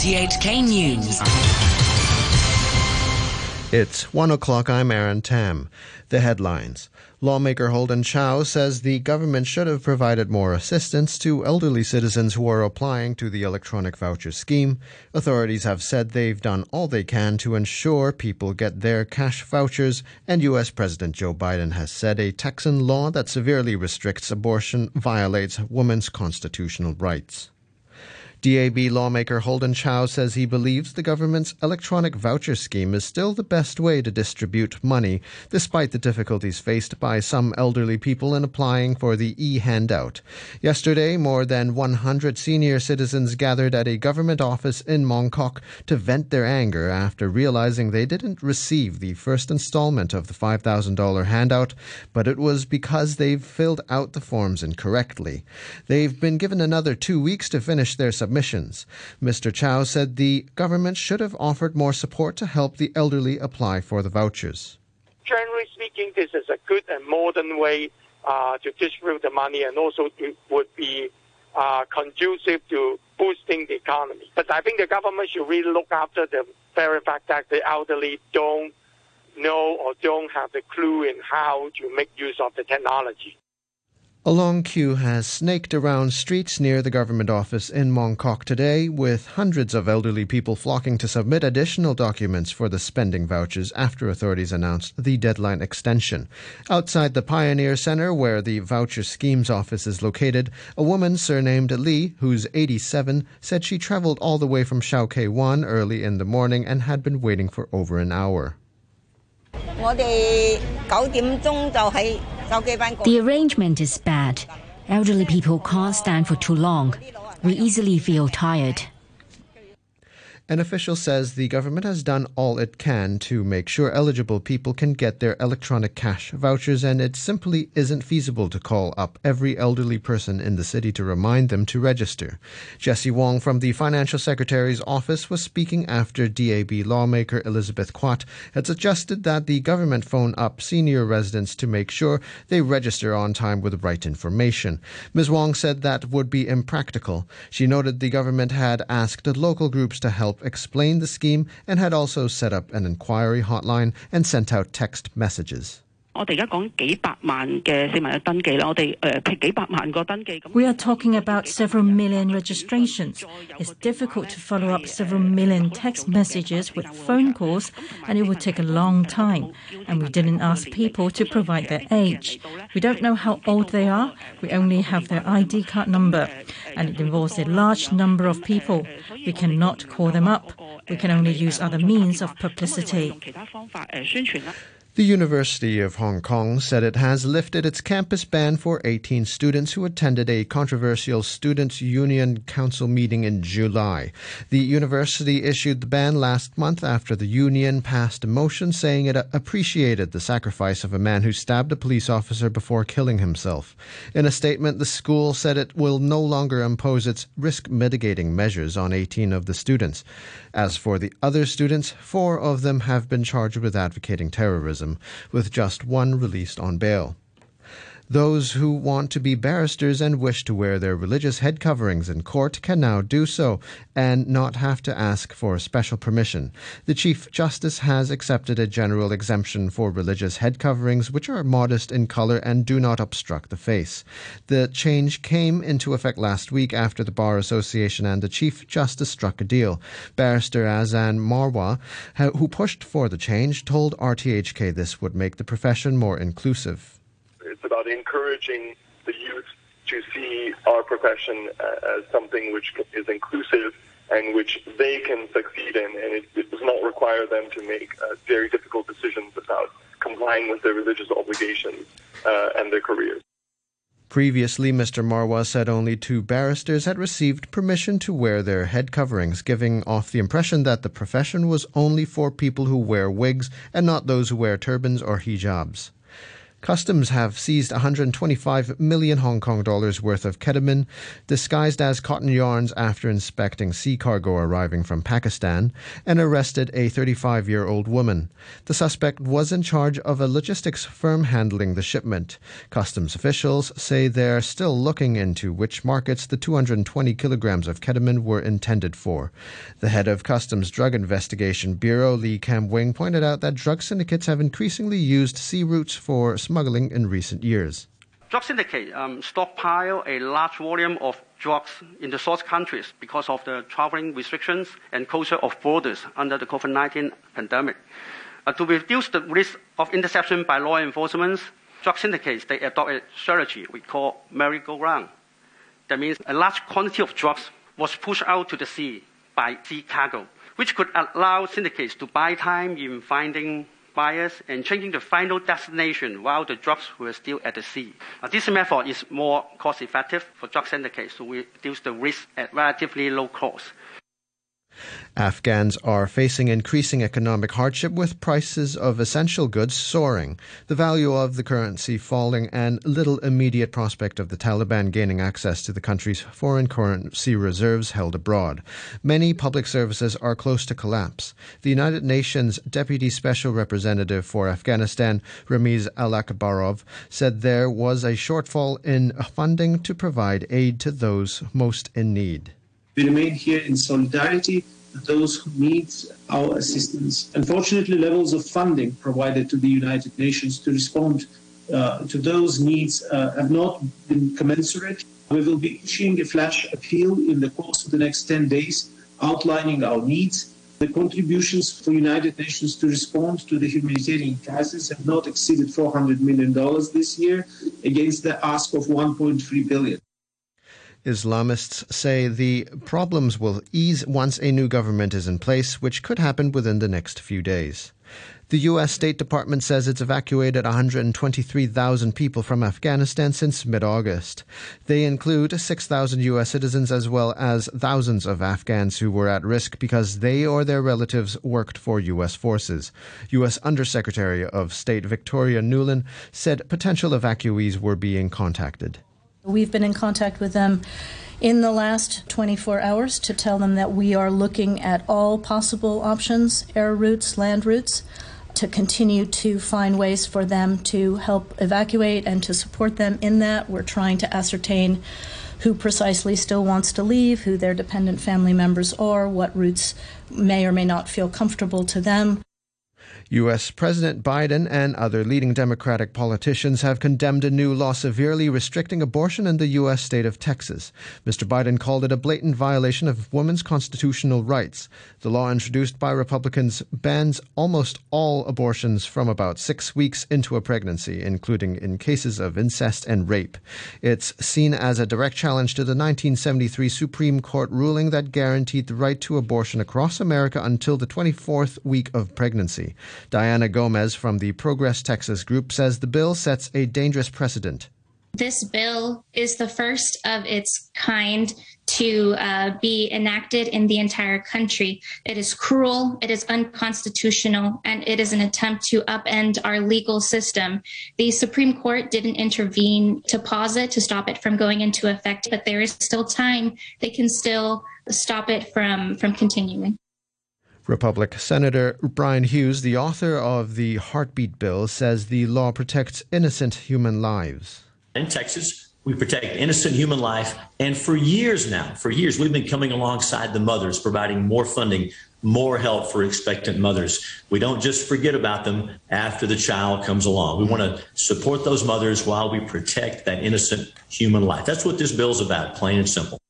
RTHK News. It's one o'clock. I'm Aaron Tam. The headlines. Lawmaker Holden Chow says the government should have provided more assistance to elderly citizens who are applying to the electronic voucher scheme. Authorities have said they've done all they can to ensure people get their cash vouchers, and U.S. President Joe Biden has said a Texan law that severely restricts abortion violates women's constitutional rights. DAB lawmaker Holden Chow says he believes the government's electronic voucher scheme is still the best way to distribute money, despite the difficulties faced by some elderly people in applying for the e handout. Yesterday, more than 100 senior citizens gathered at a government office in Mongkok to vent their anger after realizing they didn't receive the first installment of the $5,000 handout, but it was because they've filled out the forms incorrectly. They've been given another two weeks to finish their submission submissions. Mr. Chow said the government should have offered more support to help the elderly apply for the vouchers. Generally speaking, this is a good and modern way uh, to distribute the money, and also it would be uh, conducive to boosting the economy. But I think the government should really look after the very fact that the elderly don't know or don't have the clue in how to make use of the technology. A long queue has snaked around streets near the government office in Mongkok today, with hundreds of elderly people flocking to submit additional documents for the spending vouchers after authorities announced the deadline extension. Outside the Pioneer Center, where the Voucher Schemes office is located, a woman surnamed Lee, who's 87, said she traveled all the way from Shau Kei Wan early in the morning and had been waiting for over an hour. 我哋九點鐘就喺 the arrangement is bad. Elderly people can't stand for too long. We easily feel tired. An official says the government has done all it can to make sure eligible people can get their electronic cash vouchers, and it simply isn't feasible to call up every elderly person in the city to remind them to register. Jesse Wong from the Financial Secretary's office was speaking after DAB lawmaker Elizabeth Quat had suggested that the government phone up senior residents to make sure they register on time with the right information. Ms. Wong said that would be impractical. She noted the government had asked local groups to help explained the scheme and had also set up an inquiry hotline and sent out text messages. We are talking about several million registrations. It's difficult to follow up several million text messages with phone calls, and it would take a long time. And we didn't ask people to provide their age. We don't know how old they are. We only have their ID card number, and it involves a large number of people. We cannot call them up. We can only use other means of publicity. The University of Hong Kong said it has lifted its campus ban for 18 students who attended a controversial Students' Union Council meeting in July. The university issued the ban last month after the union passed a motion saying it appreciated the sacrifice of a man who stabbed a police officer before killing himself. In a statement, the school said it will no longer impose its risk mitigating measures on 18 of the students. As for the other students, four of them have been charged with advocating terrorism, with just one released on bail. Those who want to be barristers and wish to wear their religious head coverings in court can now do so and not have to ask for special permission. The Chief Justice has accepted a general exemption for religious head coverings, which are modest in color and do not obstruct the face. The change came into effect last week after the Bar Association and the Chief Justice struck a deal. Barrister Azan Marwah, who pushed for the change, told RTHK this would make the profession more inclusive it's about encouraging the youth to see our profession uh, as something which is inclusive and which they can succeed in, and it, it does not require them to make uh, very difficult decisions about complying with their religious obligations uh, and their careers. Previously, Mr. Marwah said only two barristers had received permission to wear their head coverings, giving off the impression that the profession was only for people who wear wigs and not those who wear turbans or hijabs. Customs have seized 125 million Hong Kong dollars worth of ketamine, disguised as cotton yarns after inspecting sea cargo arriving from Pakistan, and arrested a 35 year old woman. The suspect was in charge of a logistics firm handling the shipment. Customs officials say they're still looking into which markets the 220 kilograms of ketamine were intended for. The head of Customs Drug Investigation Bureau, Lee Kam Wing, pointed out that drug syndicates have increasingly used sea routes for smuggling in recent years. Drug syndicates um, stockpile a large volume of drugs in the source countries because of the traveling restrictions and closure of borders under the COVID 19 pandemic. Uh, to reduce the risk of interception by law enforcement, drug syndicates they adopt a strategy we call merry-go-round. That means a large quantity of drugs was pushed out to the sea by sea cargo, which could allow syndicates to buy time in finding buyers and changing the final destination while the drugs were still at the sea. Now, this method is more cost effective for drug syndicates to reduce the risk at relatively low cost. Afghans are facing increasing economic hardship with prices of essential goods soaring, the value of the currency falling, and little immediate prospect of the Taliban gaining access to the country's foreign currency reserves held abroad. Many public services are close to collapse. The United Nations Deputy Special Representative for Afghanistan, Ramiz Alakbarov, said there was a shortfall in funding to provide aid to those most in need. We remain here in solidarity with those who need our assistance. Unfortunately, levels of funding provided to the United Nations to respond uh, to those needs uh, have not been commensurate. We will be issuing a flash appeal in the course of the next 10 days outlining our needs. The contributions for United Nations to respond to the humanitarian crisis have not exceeded $400 million this year against the ask of 1.3 billion. Islamists say the problems will ease once a new government is in place, which could happen within the next few days. The U.S. State Department says it's evacuated 123,000 people from Afghanistan since mid August. They include 6,000 U.S. citizens as well as thousands of Afghans who were at risk because they or their relatives worked for U.S. forces. U.S. Undersecretary of State Victoria Nuland said potential evacuees were being contacted. We've been in contact with them in the last 24 hours to tell them that we are looking at all possible options air routes, land routes to continue to find ways for them to help evacuate and to support them in that. We're trying to ascertain who precisely still wants to leave, who their dependent family members are, what routes may or may not feel comfortable to them. U.S. President Biden and other leading Democratic politicians have condemned a new law severely restricting abortion in the U.S. state of Texas. Mr. Biden called it a blatant violation of women's constitutional rights. The law introduced by Republicans bans almost all abortions from about six weeks into a pregnancy, including in cases of incest and rape. It's seen as a direct challenge to the 1973 Supreme Court ruling that guaranteed the right to abortion across America until the 24th week of pregnancy. Diana Gomez from the Progress Texas Group says the bill sets a dangerous precedent. This bill is the first of its kind to uh, be enacted in the entire country. It is cruel, it is unconstitutional, and it is an attempt to upend our legal system. The Supreme Court didn't intervene to pause it, to stop it from going into effect, but there is still time. They can still stop it from, from continuing. Republic Senator Bryan Hughes, the author of the Heartbeat Bill, says the law protects innocent human lives. In Texas, we protect innocent human life. And for years now, for years, we've been coming alongside the mothers, providing more funding, more help for expectant mothers. We don't just forget about them after the child comes along. We want to support those mothers while we protect that innocent human life. That's what this bill is about, plain and simple.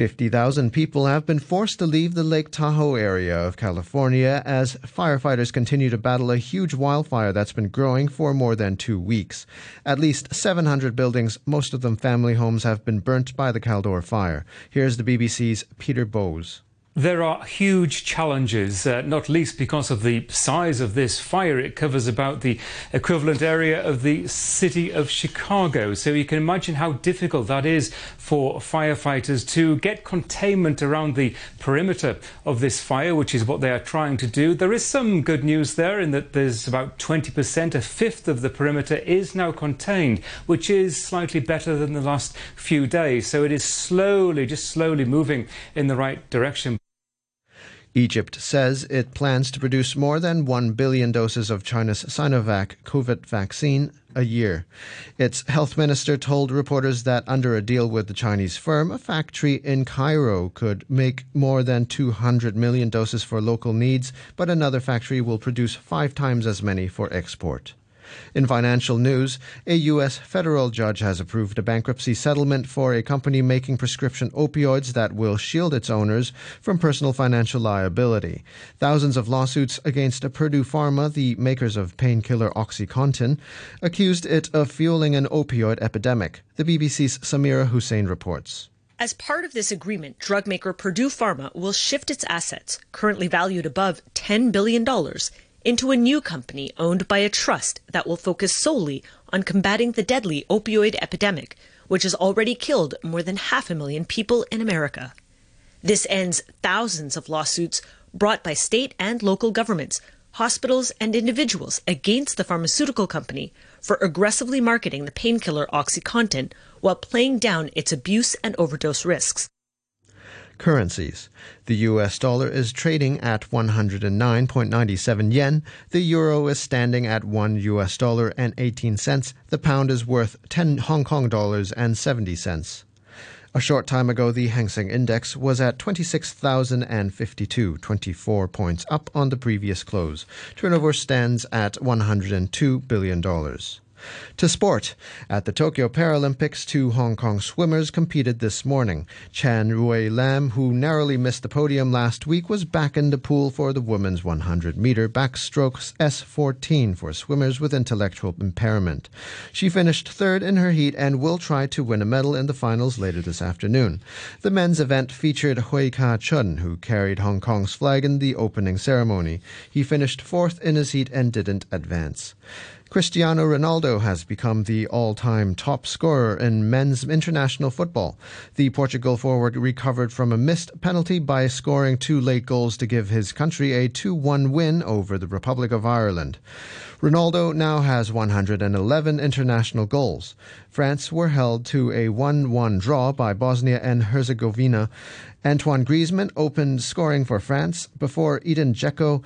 50,000 people have been forced to leave the Lake Tahoe area of California as firefighters continue to battle a huge wildfire that's been growing for more than two weeks. At least 700 buildings, most of them family homes, have been burnt by the Caldor fire. Here's the BBC's Peter Bowes. There are huge challenges, uh, not least because of the size of this fire. It covers about the equivalent area of the city of Chicago. So you can imagine how difficult that is for firefighters to get containment around the perimeter of this fire, which is what they are trying to do. There is some good news there in that there's about 20%, a fifth of the perimeter is now contained, which is slightly better than the last few days. So it is slowly, just slowly moving in the right direction. Egypt says it plans to produce more than 1 billion doses of China's Sinovac COVID vaccine a year. Its health minister told reporters that under a deal with the Chinese firm, a factory in Cairo could make more than 200 million doses for local needs, but another factory will produce five times as many for export. In financial news, a U.S. federal judge has approved a bankruptcy settlement for a company making prescription opioids that will shield its owners from personal financial liability. Thousands of lawsuits against Purdue Pharma, the makers of painkiller OxyContin, accused it of fueling an opioid epidemic. The BBC's Samira Hussain reports. As part of this agreement, drug maker Purdue Pharma will shift its assets, currently valued above $10 billion, into a new company owned by a trust that will focus solely on combating the deadly opioid epidemic, which has already killed more than half a million people in America. This ends thousands of lawsuits brought by state and local governments, hospitals, and individuals against the pharmaceutical company for aggressively marketing the painkiller OxyContin while playing down its abuse and overdose risks currencies. The US dollar is trading at 109.97 yen. The euro is standing at 1 US dollar and 18 cents. The pound is worth 10 Hong Kong dollars and 70 cents. A short time ago, the Hang Seng Index was at 26,052, 24 points up on the previous close. Turnover stands at $102 billion. To sport. At the Tokyo Paralympics, two Hong Kong swimmers competed this morning. Chan Yui Lam, who narrowly missed the podium last week, was back in the pool for the women's 100 meter backstroke S14 for swimmers with intellectual impairment. She finished third in her heat and will try to win a medal in the finals later this afternoon. The men's event featured Hui Ka Chun, who carried Hong Kong's flag in the opening ceremony. He finished fourth in his heat and didn't advance. Cristiano Ronaldo has become the all time top scorer in men's international football. The Portugal forward recovered from a missed penalty by scoring two late goals to give his country a 2 1 win over the Republic of Ireland. Ronaldo now has 111 international goals. France were held to a 1 1 draw by Bosnia and Herzegovina. Antoine Griezmann opened scoring for France before Edin Dzeko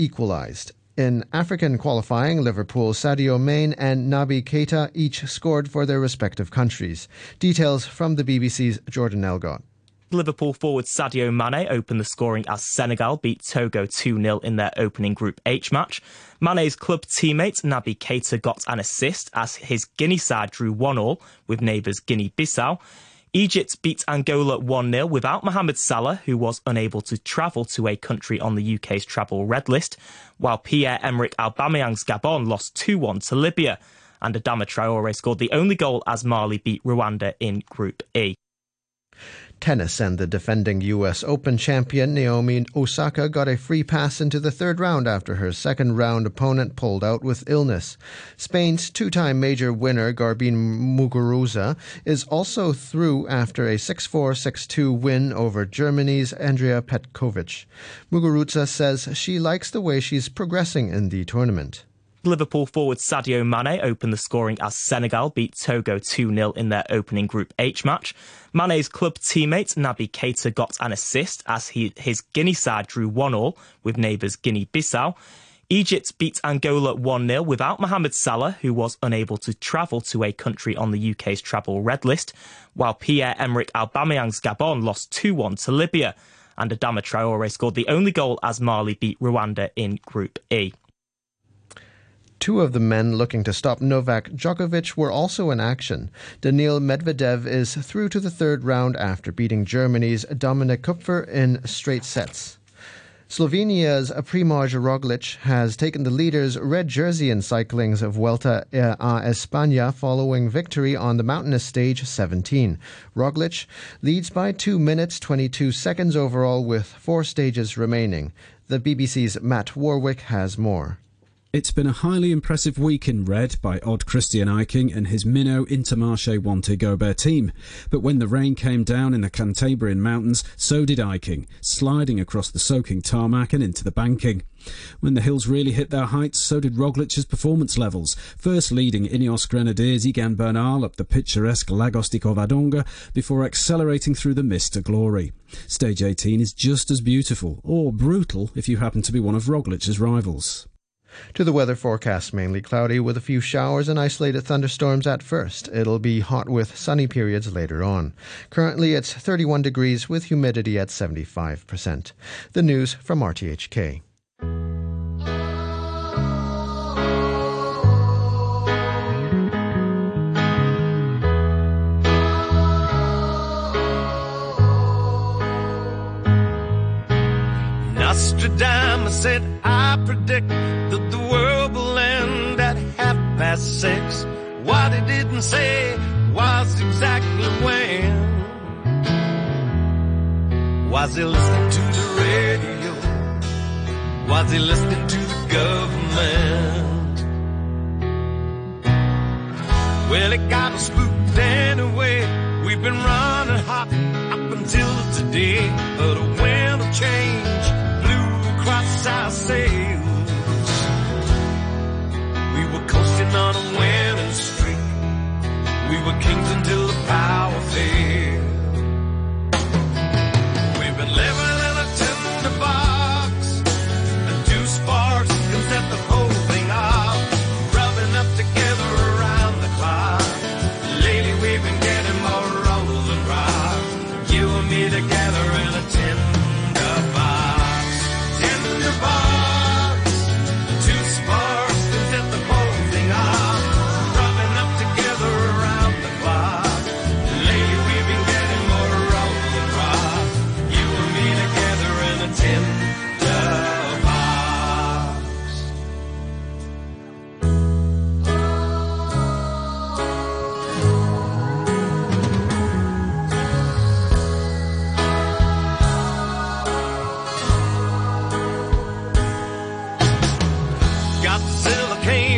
equalized. In African qualifying, Liverpool's Sadio Mane and Naby Keita each scored for their respective countries. Details from the BBC's Jordan Elgott. Liverpool forward Sadio Mane opened the scoring as Senegal beat Togo 2 0 in their opening Group H match. Mane's club teammate Naby Keita got an assist as his Guinea side drew 1 all with neighbours Guinea Bissau. Egypt beat Angola 1 0 without Mohamed Salah, who was unable to travel to a country on the UK's travel red list, while Pierre Emerick Aubameyang's Gabon lost 2 1 to Libya. And Adama Traore scored the only goal as Mali beat Rwanda in Group E tennis, and the defending U.S. Open champion Naomi Osaka got a free pass into the third round after her second round opponent pulled out with illness. Spain's two time major winner Garbine Muguruza is also through after a 6 4 6 2 win over Germany's Andrea Petkovic. Muguruza says she likes the way she's progressing in the tournament. Liverpool forward Sadio Mane opened the scoring as Senegal beat Togo 2 0 in their opening Group H match. Mane's club teammate Naby Keita got an assist as he, his Guinea side drew 1 all with neighbours Guinea Bissau. Egypt beat Angola 1 0 without Mohamed Salah, who was unable to travel to a country on the UK's travel red list, while Pierre Emerick Aubameyang's Gabon lost 2 1 to Libya. And Adama Traore scored the only goal as Mali beat Rwanda in Group E. Two of the men looking to stop Novak Djokovic were also in action. Daniil Medvedev is through to the third round after beating Germany's Dominik Koepfer in straight sets. Slovenia's Primoz Roglic has taken the leader's red jersey in cycling's of Vuelta a España following victory on the mountainous stage 17. Roglic leads by 2 minutes 22 seconds overall with four stages remaining. The BBC's Matt Warwick has more. It's been a highly impressive week in red by Odd Christian Eiking and his Minno Intermarché Wanty Gobert team. But when the rain came down in the Cantabrian mountains, so did Eiking, sliding across the soaking tarmac and into the banking. When the hills really hit their heights, so did Roglic's performance levels, first leading Ineos Grenadiers Egan Bernal up the picturesque Lagos de Covadonga before accelerating through the mist to glory. Stage 18 is just as beautiful, or brutal if you happen to be one of Roglic's rivals. To the weather forecast, mainly cloudy with a few showers and isolated thunderstorms at first. It'll be hot with sunny periods later on. Currently, it's 31 degrees with humidity at 75%. The news from RTHK. Nostradamus said, I predict that the world will end at half past six. What he didn't say was exactly when. Was he listening to the radio? Was he listening to the government? Well, it got us spooked anyway. We've been running hot up until today, kings until the power got silicone.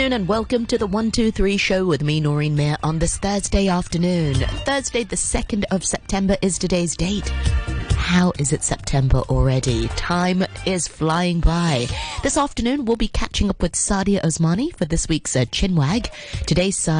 Afternoon and welcome to the 123 show with me, Noreen Mayer, on this Thursday afternoon. Thursday, the 2nd of September is today's date. How is it September already? Time is flying by. This afternoon, we'll be catching up with Sadia Osmani for this week's uh, Chinwag. Today's Sadia